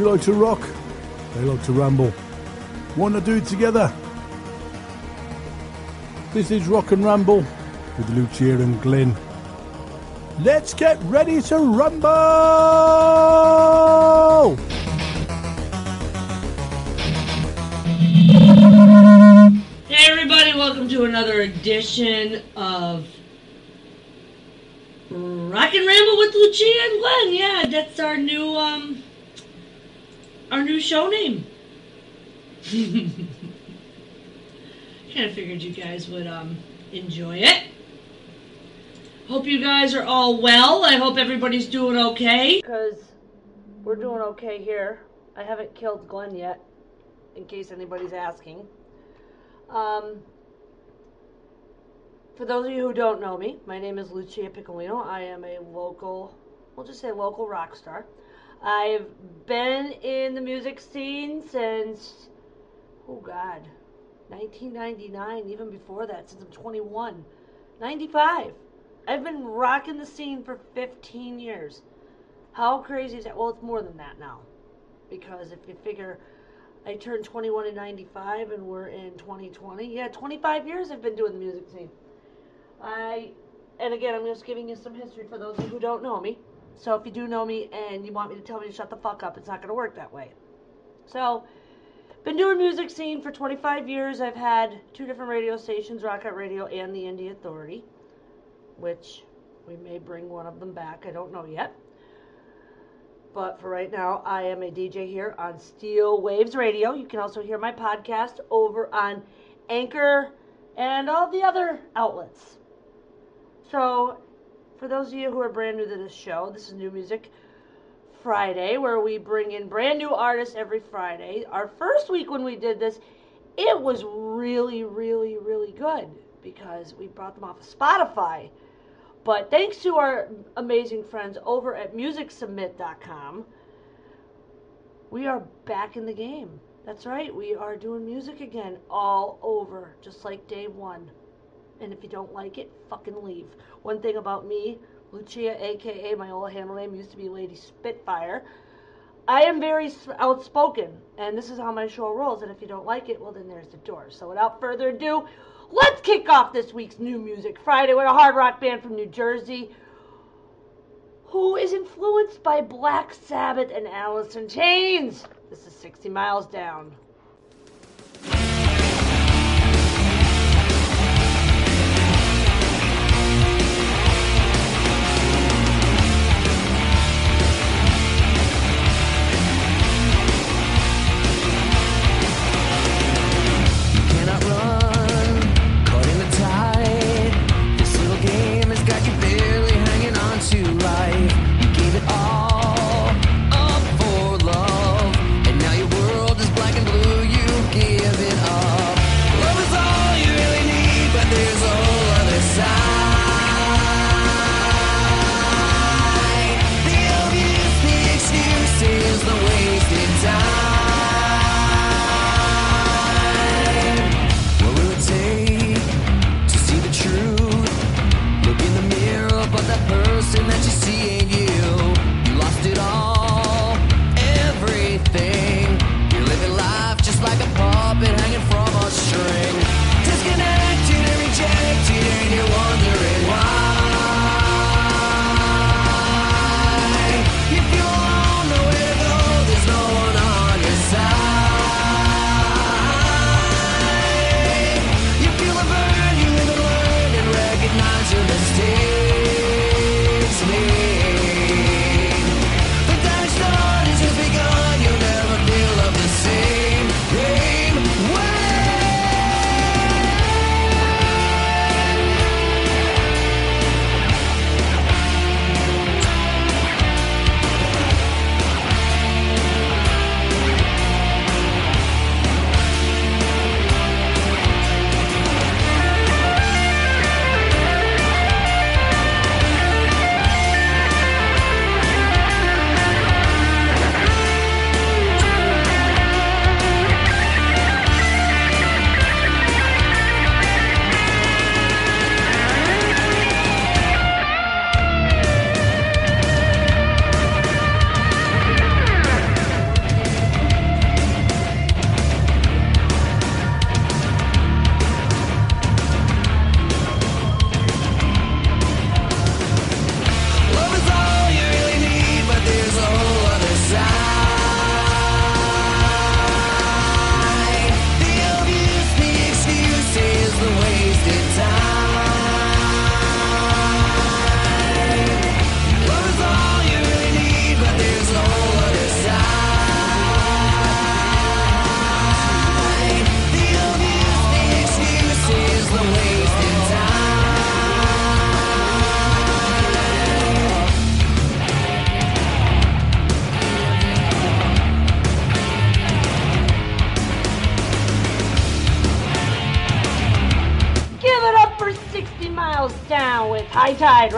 You like to rock, they like to ramble. Want to do it together? This is Rock and Ramble with Lucia and Glenn. Let's get ready to rumble! Hey everybody, welcome to another edition of Rock and Ramble with Lucia and Glenn. Yeah, that's our new um our new show name. kind of figured you guys would um enjoy it. Hope you guys are all well. I hope everybody's doing okay. Because we're doing okay here. I haven't killed Glenn yet, in case anybody's asking. Um, for those of you who don't know me, my name is Lucia Piccolino. I am a local, we'll just say local rock star. I've been in the music scene since, oh God, 1999, even before that, since I'm 21. 95. I've been rocking the scene for 15 years. How crazy is that? Well, it's more than that now. Because if you figure I turned 21 in 95 and we're in 2020. Yeah, 25 years I've been doing the music scene. I, and again, I'm just giving you some history for those who don't know me. So if you do know me and you want me to tell me to shut the fuck up, it's not going to work that way. So, been doing music scene for 25 years. I've had two different radio stations, Rockout Radio and the Indie Authority, which we may bring one of them back. I don't know yet. But for right now, I am a DJ here on Steel Waves Radio. You can also hear my podcast over on Anchor and all the other outlets. So, for those of you who are brand new to this show, this is New Music Friday, where we bring in brand new artists every Friday. Our first week when we did this, it was really, really, really good because we brought them off of Spotify. But thanks to our amazing friends over at MusicSubmit.com, we are back in the game. That's right, we are doing music again all over, just like day one. And if you don't like it, fucking leave. One thing about me, Lucia, aka my old handle name, used to be Lady Spitfire. I am very outspoken, and this is how my show rolls. And if you don't like it, well, then there's the door. So without further ado, Let's kick off this week's New Music Friday with a hard rock band from New Jersey who is influenced by Black Sabbath and Alice in Chains. This is 60 Miles Down.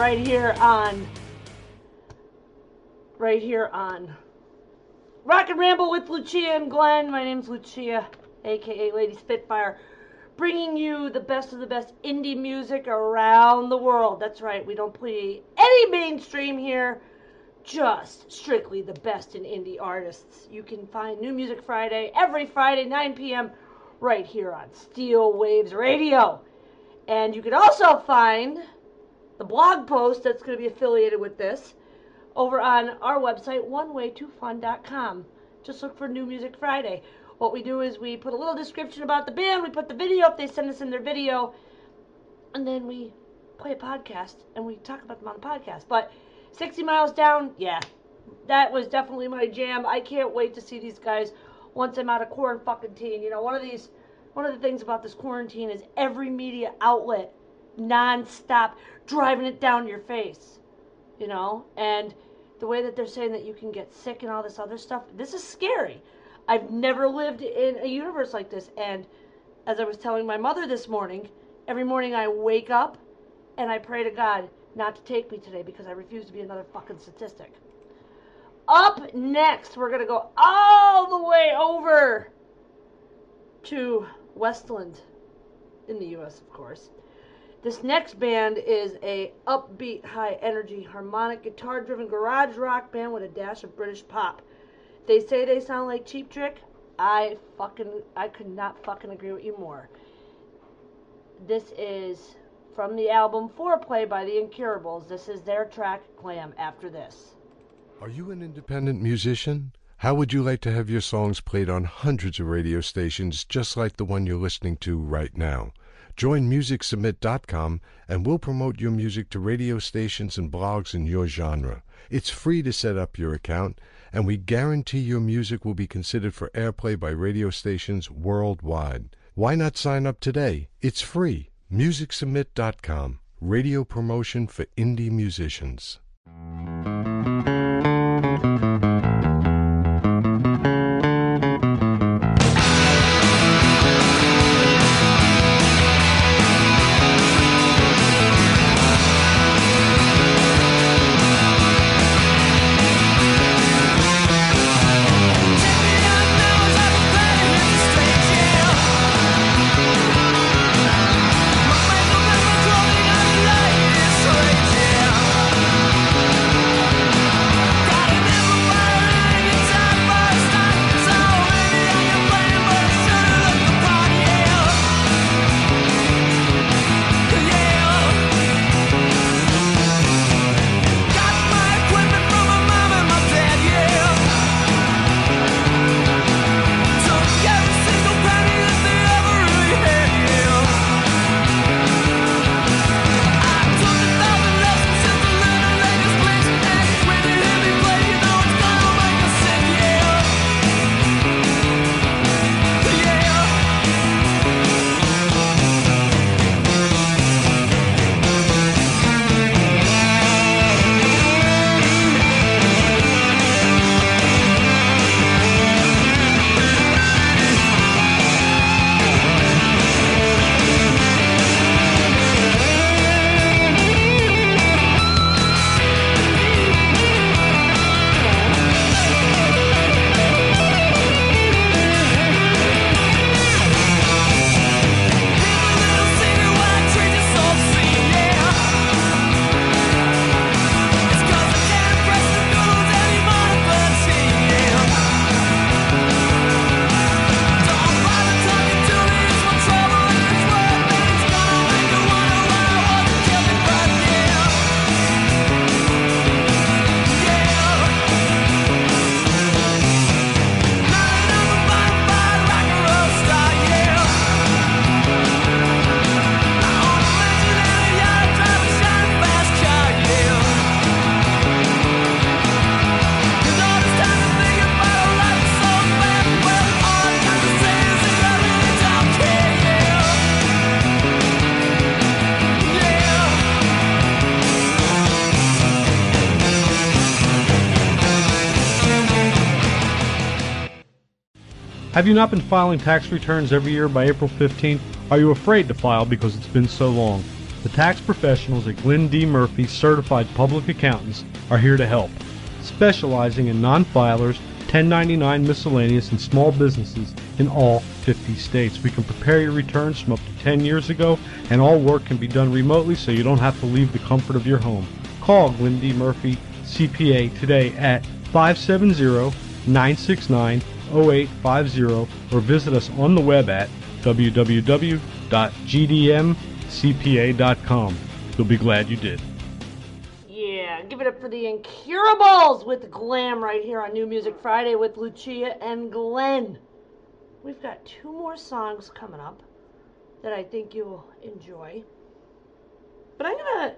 Right here on. Right here on. Rock and Ramble with Lucia and Glenn. My name's Lucia, aka Lady Spitfire, bringing you the best of the best indie music around the world. That's right, we don't play any mainstream here, just strictly the best in indie artists. You can find New Music Friday every Friday, 9 p.m., right here on Steel Waves Radio. And you can also find the blog post that's going to be affiliated with this over on our website, oneway2fun.com. Just look for New Music Friday. What we do is we put a little description about the band, we put the video if they send us in their video, and then we play a podcast and we talk about them on the podcast. But 60 miles down, yeah, that was definitely my jam. I can't wait to see these guys once I'm out of quarantine. You know, one of these one of the things about this quarantine is every media outlet non-stop driving it down your face you know? And the way that they're saying that you can get sick and all this other stuff this is scary. I've never lived in a universe like this. And as i was telling my mother this morning every morning i wake up and i pray to god not to take me today because i refuse to be another fucking statistic. Up next we're going to go all the way over to Westland in the US, of course. This next band is a upbeat, high energy, harmonic, guitar driven garage rock band with a dash of British pop. They say they sound like Cheap Trick. I fucking I could not fucking agree with you more. This is from the album Foreplay by the Incurables. This is their track Glam after this. Are you an independent musician? How would you like to have your songs played on hundreds of radio stations just like the one you're listening to right now? Join MusicSubmit.com and we'll promote your music to radio stations and blogs in your genre. It's free to set up your account, and we guarantee your music will be considered for airplay by radio stations worldwide. Why not sign up today? It's free. MusicSubmit.com. Radio promotion for indie musicians. Have you not been filing tax returns every year by April 15th? Are you afraid to file because it's been so long? The tax professionals at Glenn D. Murphy Certified Public Accountants are here to help, specializing in non-filers, 1099 miscellaneous, and small businesses in all 50 states. We can prepare your returns from up to 10 years ago, and all work can be done remotely so you don't have to leave the comfort of your home. Call Glenn D. Murphy CPA today at 570 969 0850 or visit us on the web at www.gdmcpa.com. You'll be glad you did. Yeah, give it up for the Incurables with Glam right here on New Music Friday with Lucia and Glenn. We've got two more songs coming up that I think you'll enjoy. But I'm gonna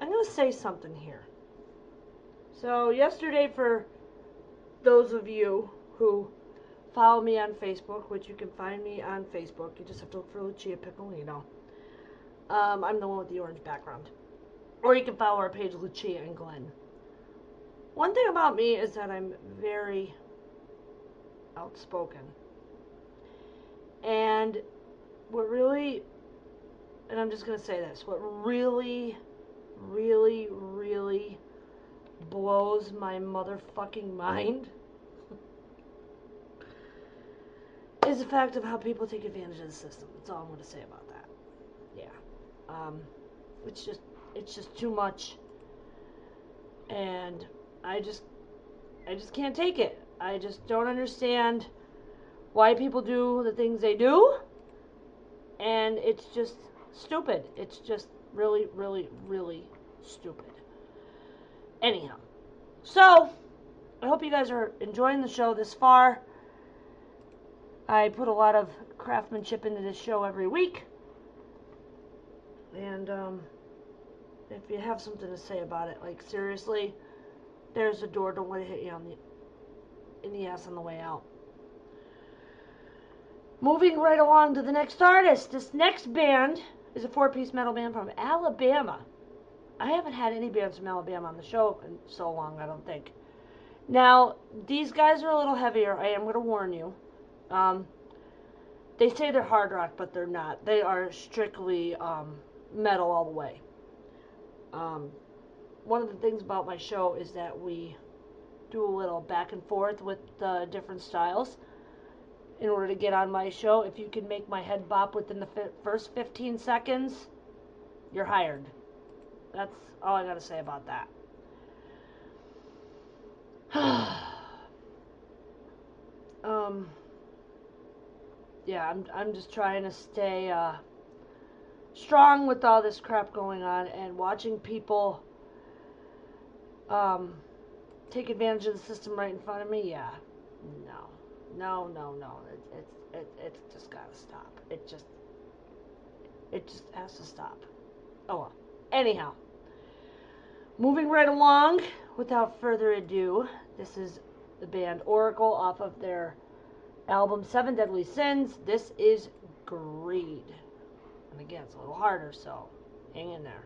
I'm gonna say something here. So yesterday for those of you who follow me on Facebook, which you can find me on Facebook, you just have to look for Lucia Piccolino. Um, I'm the one with the orange background. Or you can follow our page, Lucia and Glenn. One thing about me is that I'm very outspoken. And what really, and I'm just going to say this, what really, really, really blows my motherfucking mind is the fact of how people take advantage of the system. That's all I'm going to say about that. Yeah. Um, it's just it's just too much. And i just i just can't take it. I just don't understand why people do the things they do. And it's just stupid. It's just really really really stupid. Anyhow. So i hope you guys are enjoying the show this far i put a lot of craftsmanship into this show every week and um, if you have something to say about it, like seriously, there's a door. Don't let it hit you on the in the ass on the way out. Moving right along to the next artist. This next band is a four-piece metal band from Alabama. I haven't had any bands from Alabama on the show in so long, I don't think. Now, these guys are a little heavier. I am going to warn you. Um, they say they're hard rock, but they're not. They are strictly um, metal all the way. Um, one of the things about my show is that we do a little back and forth with the different styles in order to get on my show. If you can make my head bop within the fi- first 15 seconds, you're hired. That's all I got to say about that. um, yeah, I'm, I'm just trying to stay uh, strong with all this crap going on and watching people um, take advantage of the system right in front of me. Yeah, no, no, no, no. It, it's it, it's just gotta stop. It just it just has to stop. Oh well. Anyhow, moving right along. Without further ado, this is the band Oracle off of their album Seven Deadly Sins. This is Greed. And again, it's a little harder, so hang in there.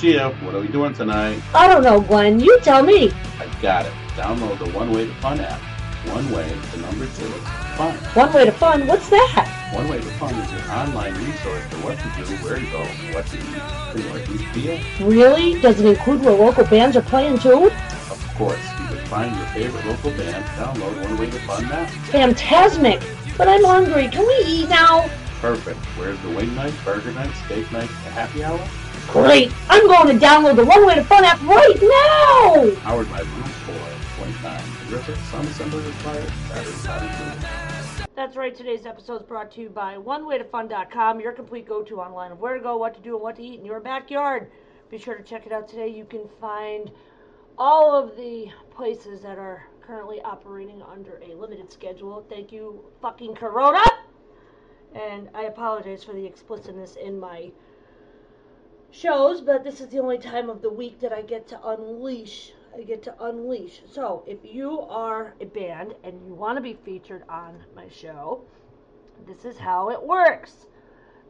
Lucia, what are we doing tonight? I don't know, Glenn. You tell me. I got it. Download the One Way to Fun app. One Way, the number two, fun. One way to fun. What's that? One Way to Fun is an online resource for what to do, where to go, what to eat, and what you feel. Really? Does it include where local bands are playing too? Of course, you can find your favorite local band, download One Way to Fun now. Fantastic. But I'm hungry. Can we eat now? Perfect. Where's the wing night, burger night, steak night, the happy hour? Great. I'm going to download the One Way to Fun app right now. Powered by Room 4.9. Terrific Sun Assembly required. Batteries not. That's right. Today's episode is brought to you by OneWayToFun.com, your complete go-to online of where to go, what to do, and what to eat in your backyard. Be sure to check it out today. You can find all of the places that are currently operating under a limited schedule. Thank you, fucking Corona. And I apologize for the explicitness in my shows, but this is the only time of the week that I get to unleash. I get to unleash. So, if you are a band and you want to be featured on my show, this is how it works.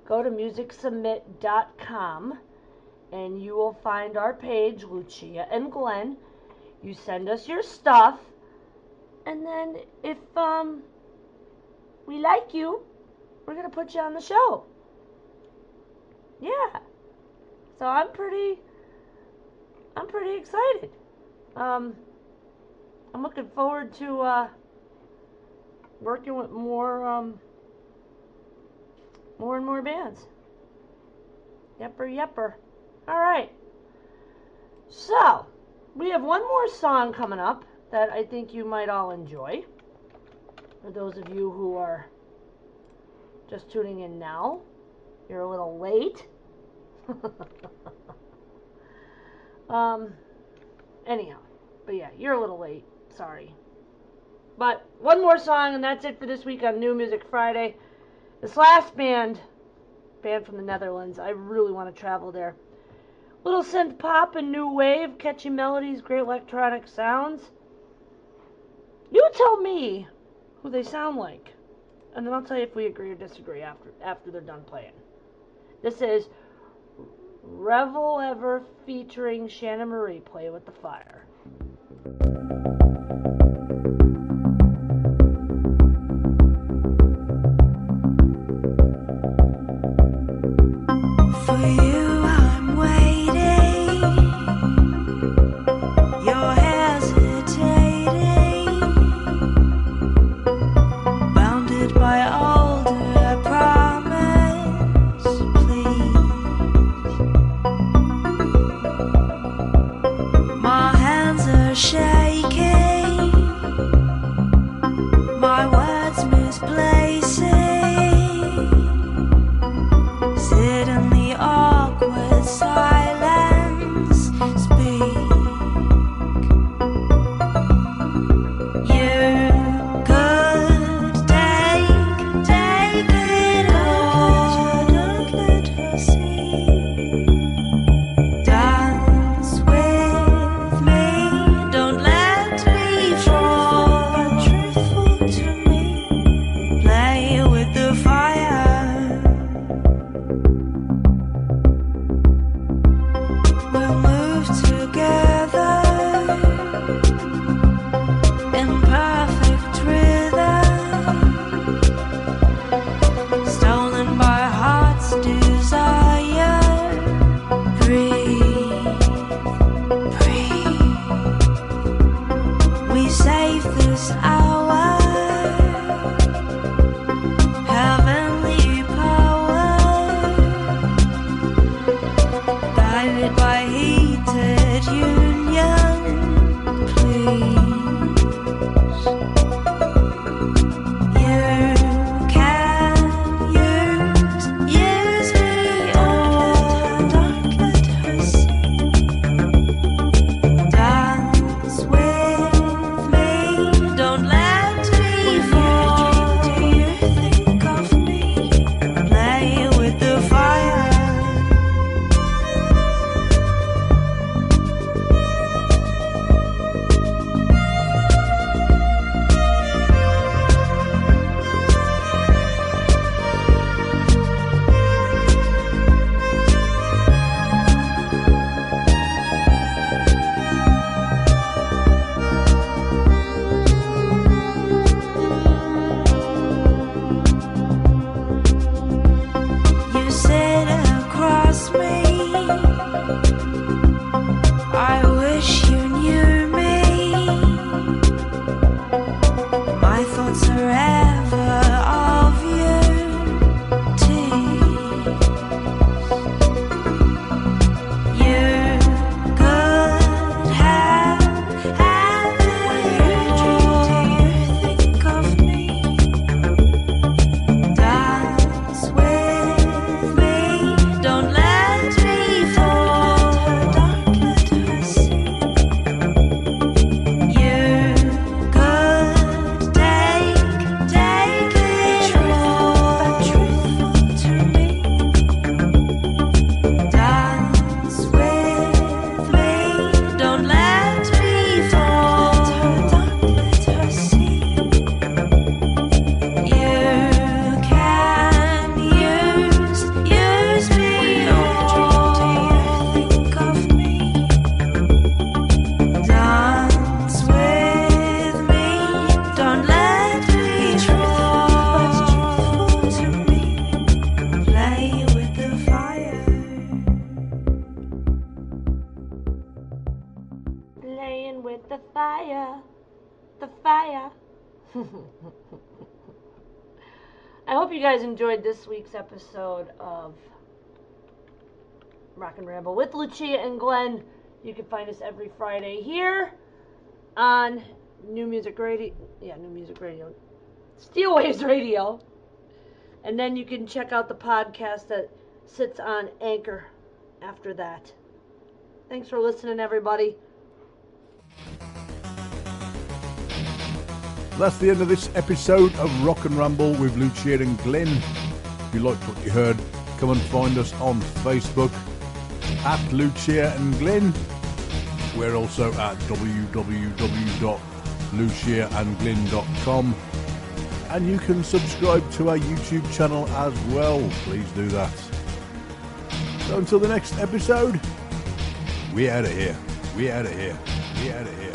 Go to musicsubmit.com and you will find our page, Lucia and Glenn. You send us your stuff, and then if um we like you, we're gonna put you on the show. Yeah. So I'm pretty I'm pretty excited. Um I'm looking forward to uh working with more um more and more bands. Yepper yepper. Alright. So we have one more song coming up that I think you might all enjoy. For those of you who are just tuning in now, you're a little late. um, anyhow, but yeah, you're a little late. Sorry. But one more song, and that's it for this week on New Music Friday. This last band, band from the Netherlands, I really want to travel there. Little synth pop and new wave, catchy melodies, great electronic sounds. You tell me who they sound like, and then I'll tell you if we agree or disagree after after they're done playing. This is Revel Ever featuring Shannon Marie Play with the Fire. Enjoyed this week's episode of Rock and Ramble with Lucia and Glenn. You can find us every Friday here on New Music Radio. Yeah, New Music Radio. Steel Waves Radio. And then you can check out the podcast that sits on Anchor after that. Thanks for listening, everybody. That's the end of this episode of Rock and Ramble with Lucia and Glenn. If you liked what you heard, come and find us on Facebook at Lucia and Glenn. We're also at www.luciaandglenn.com and you can subscribe to our YouTube channel as well. Please do that. So until the next episode, we out of here. We out of here. We out of here.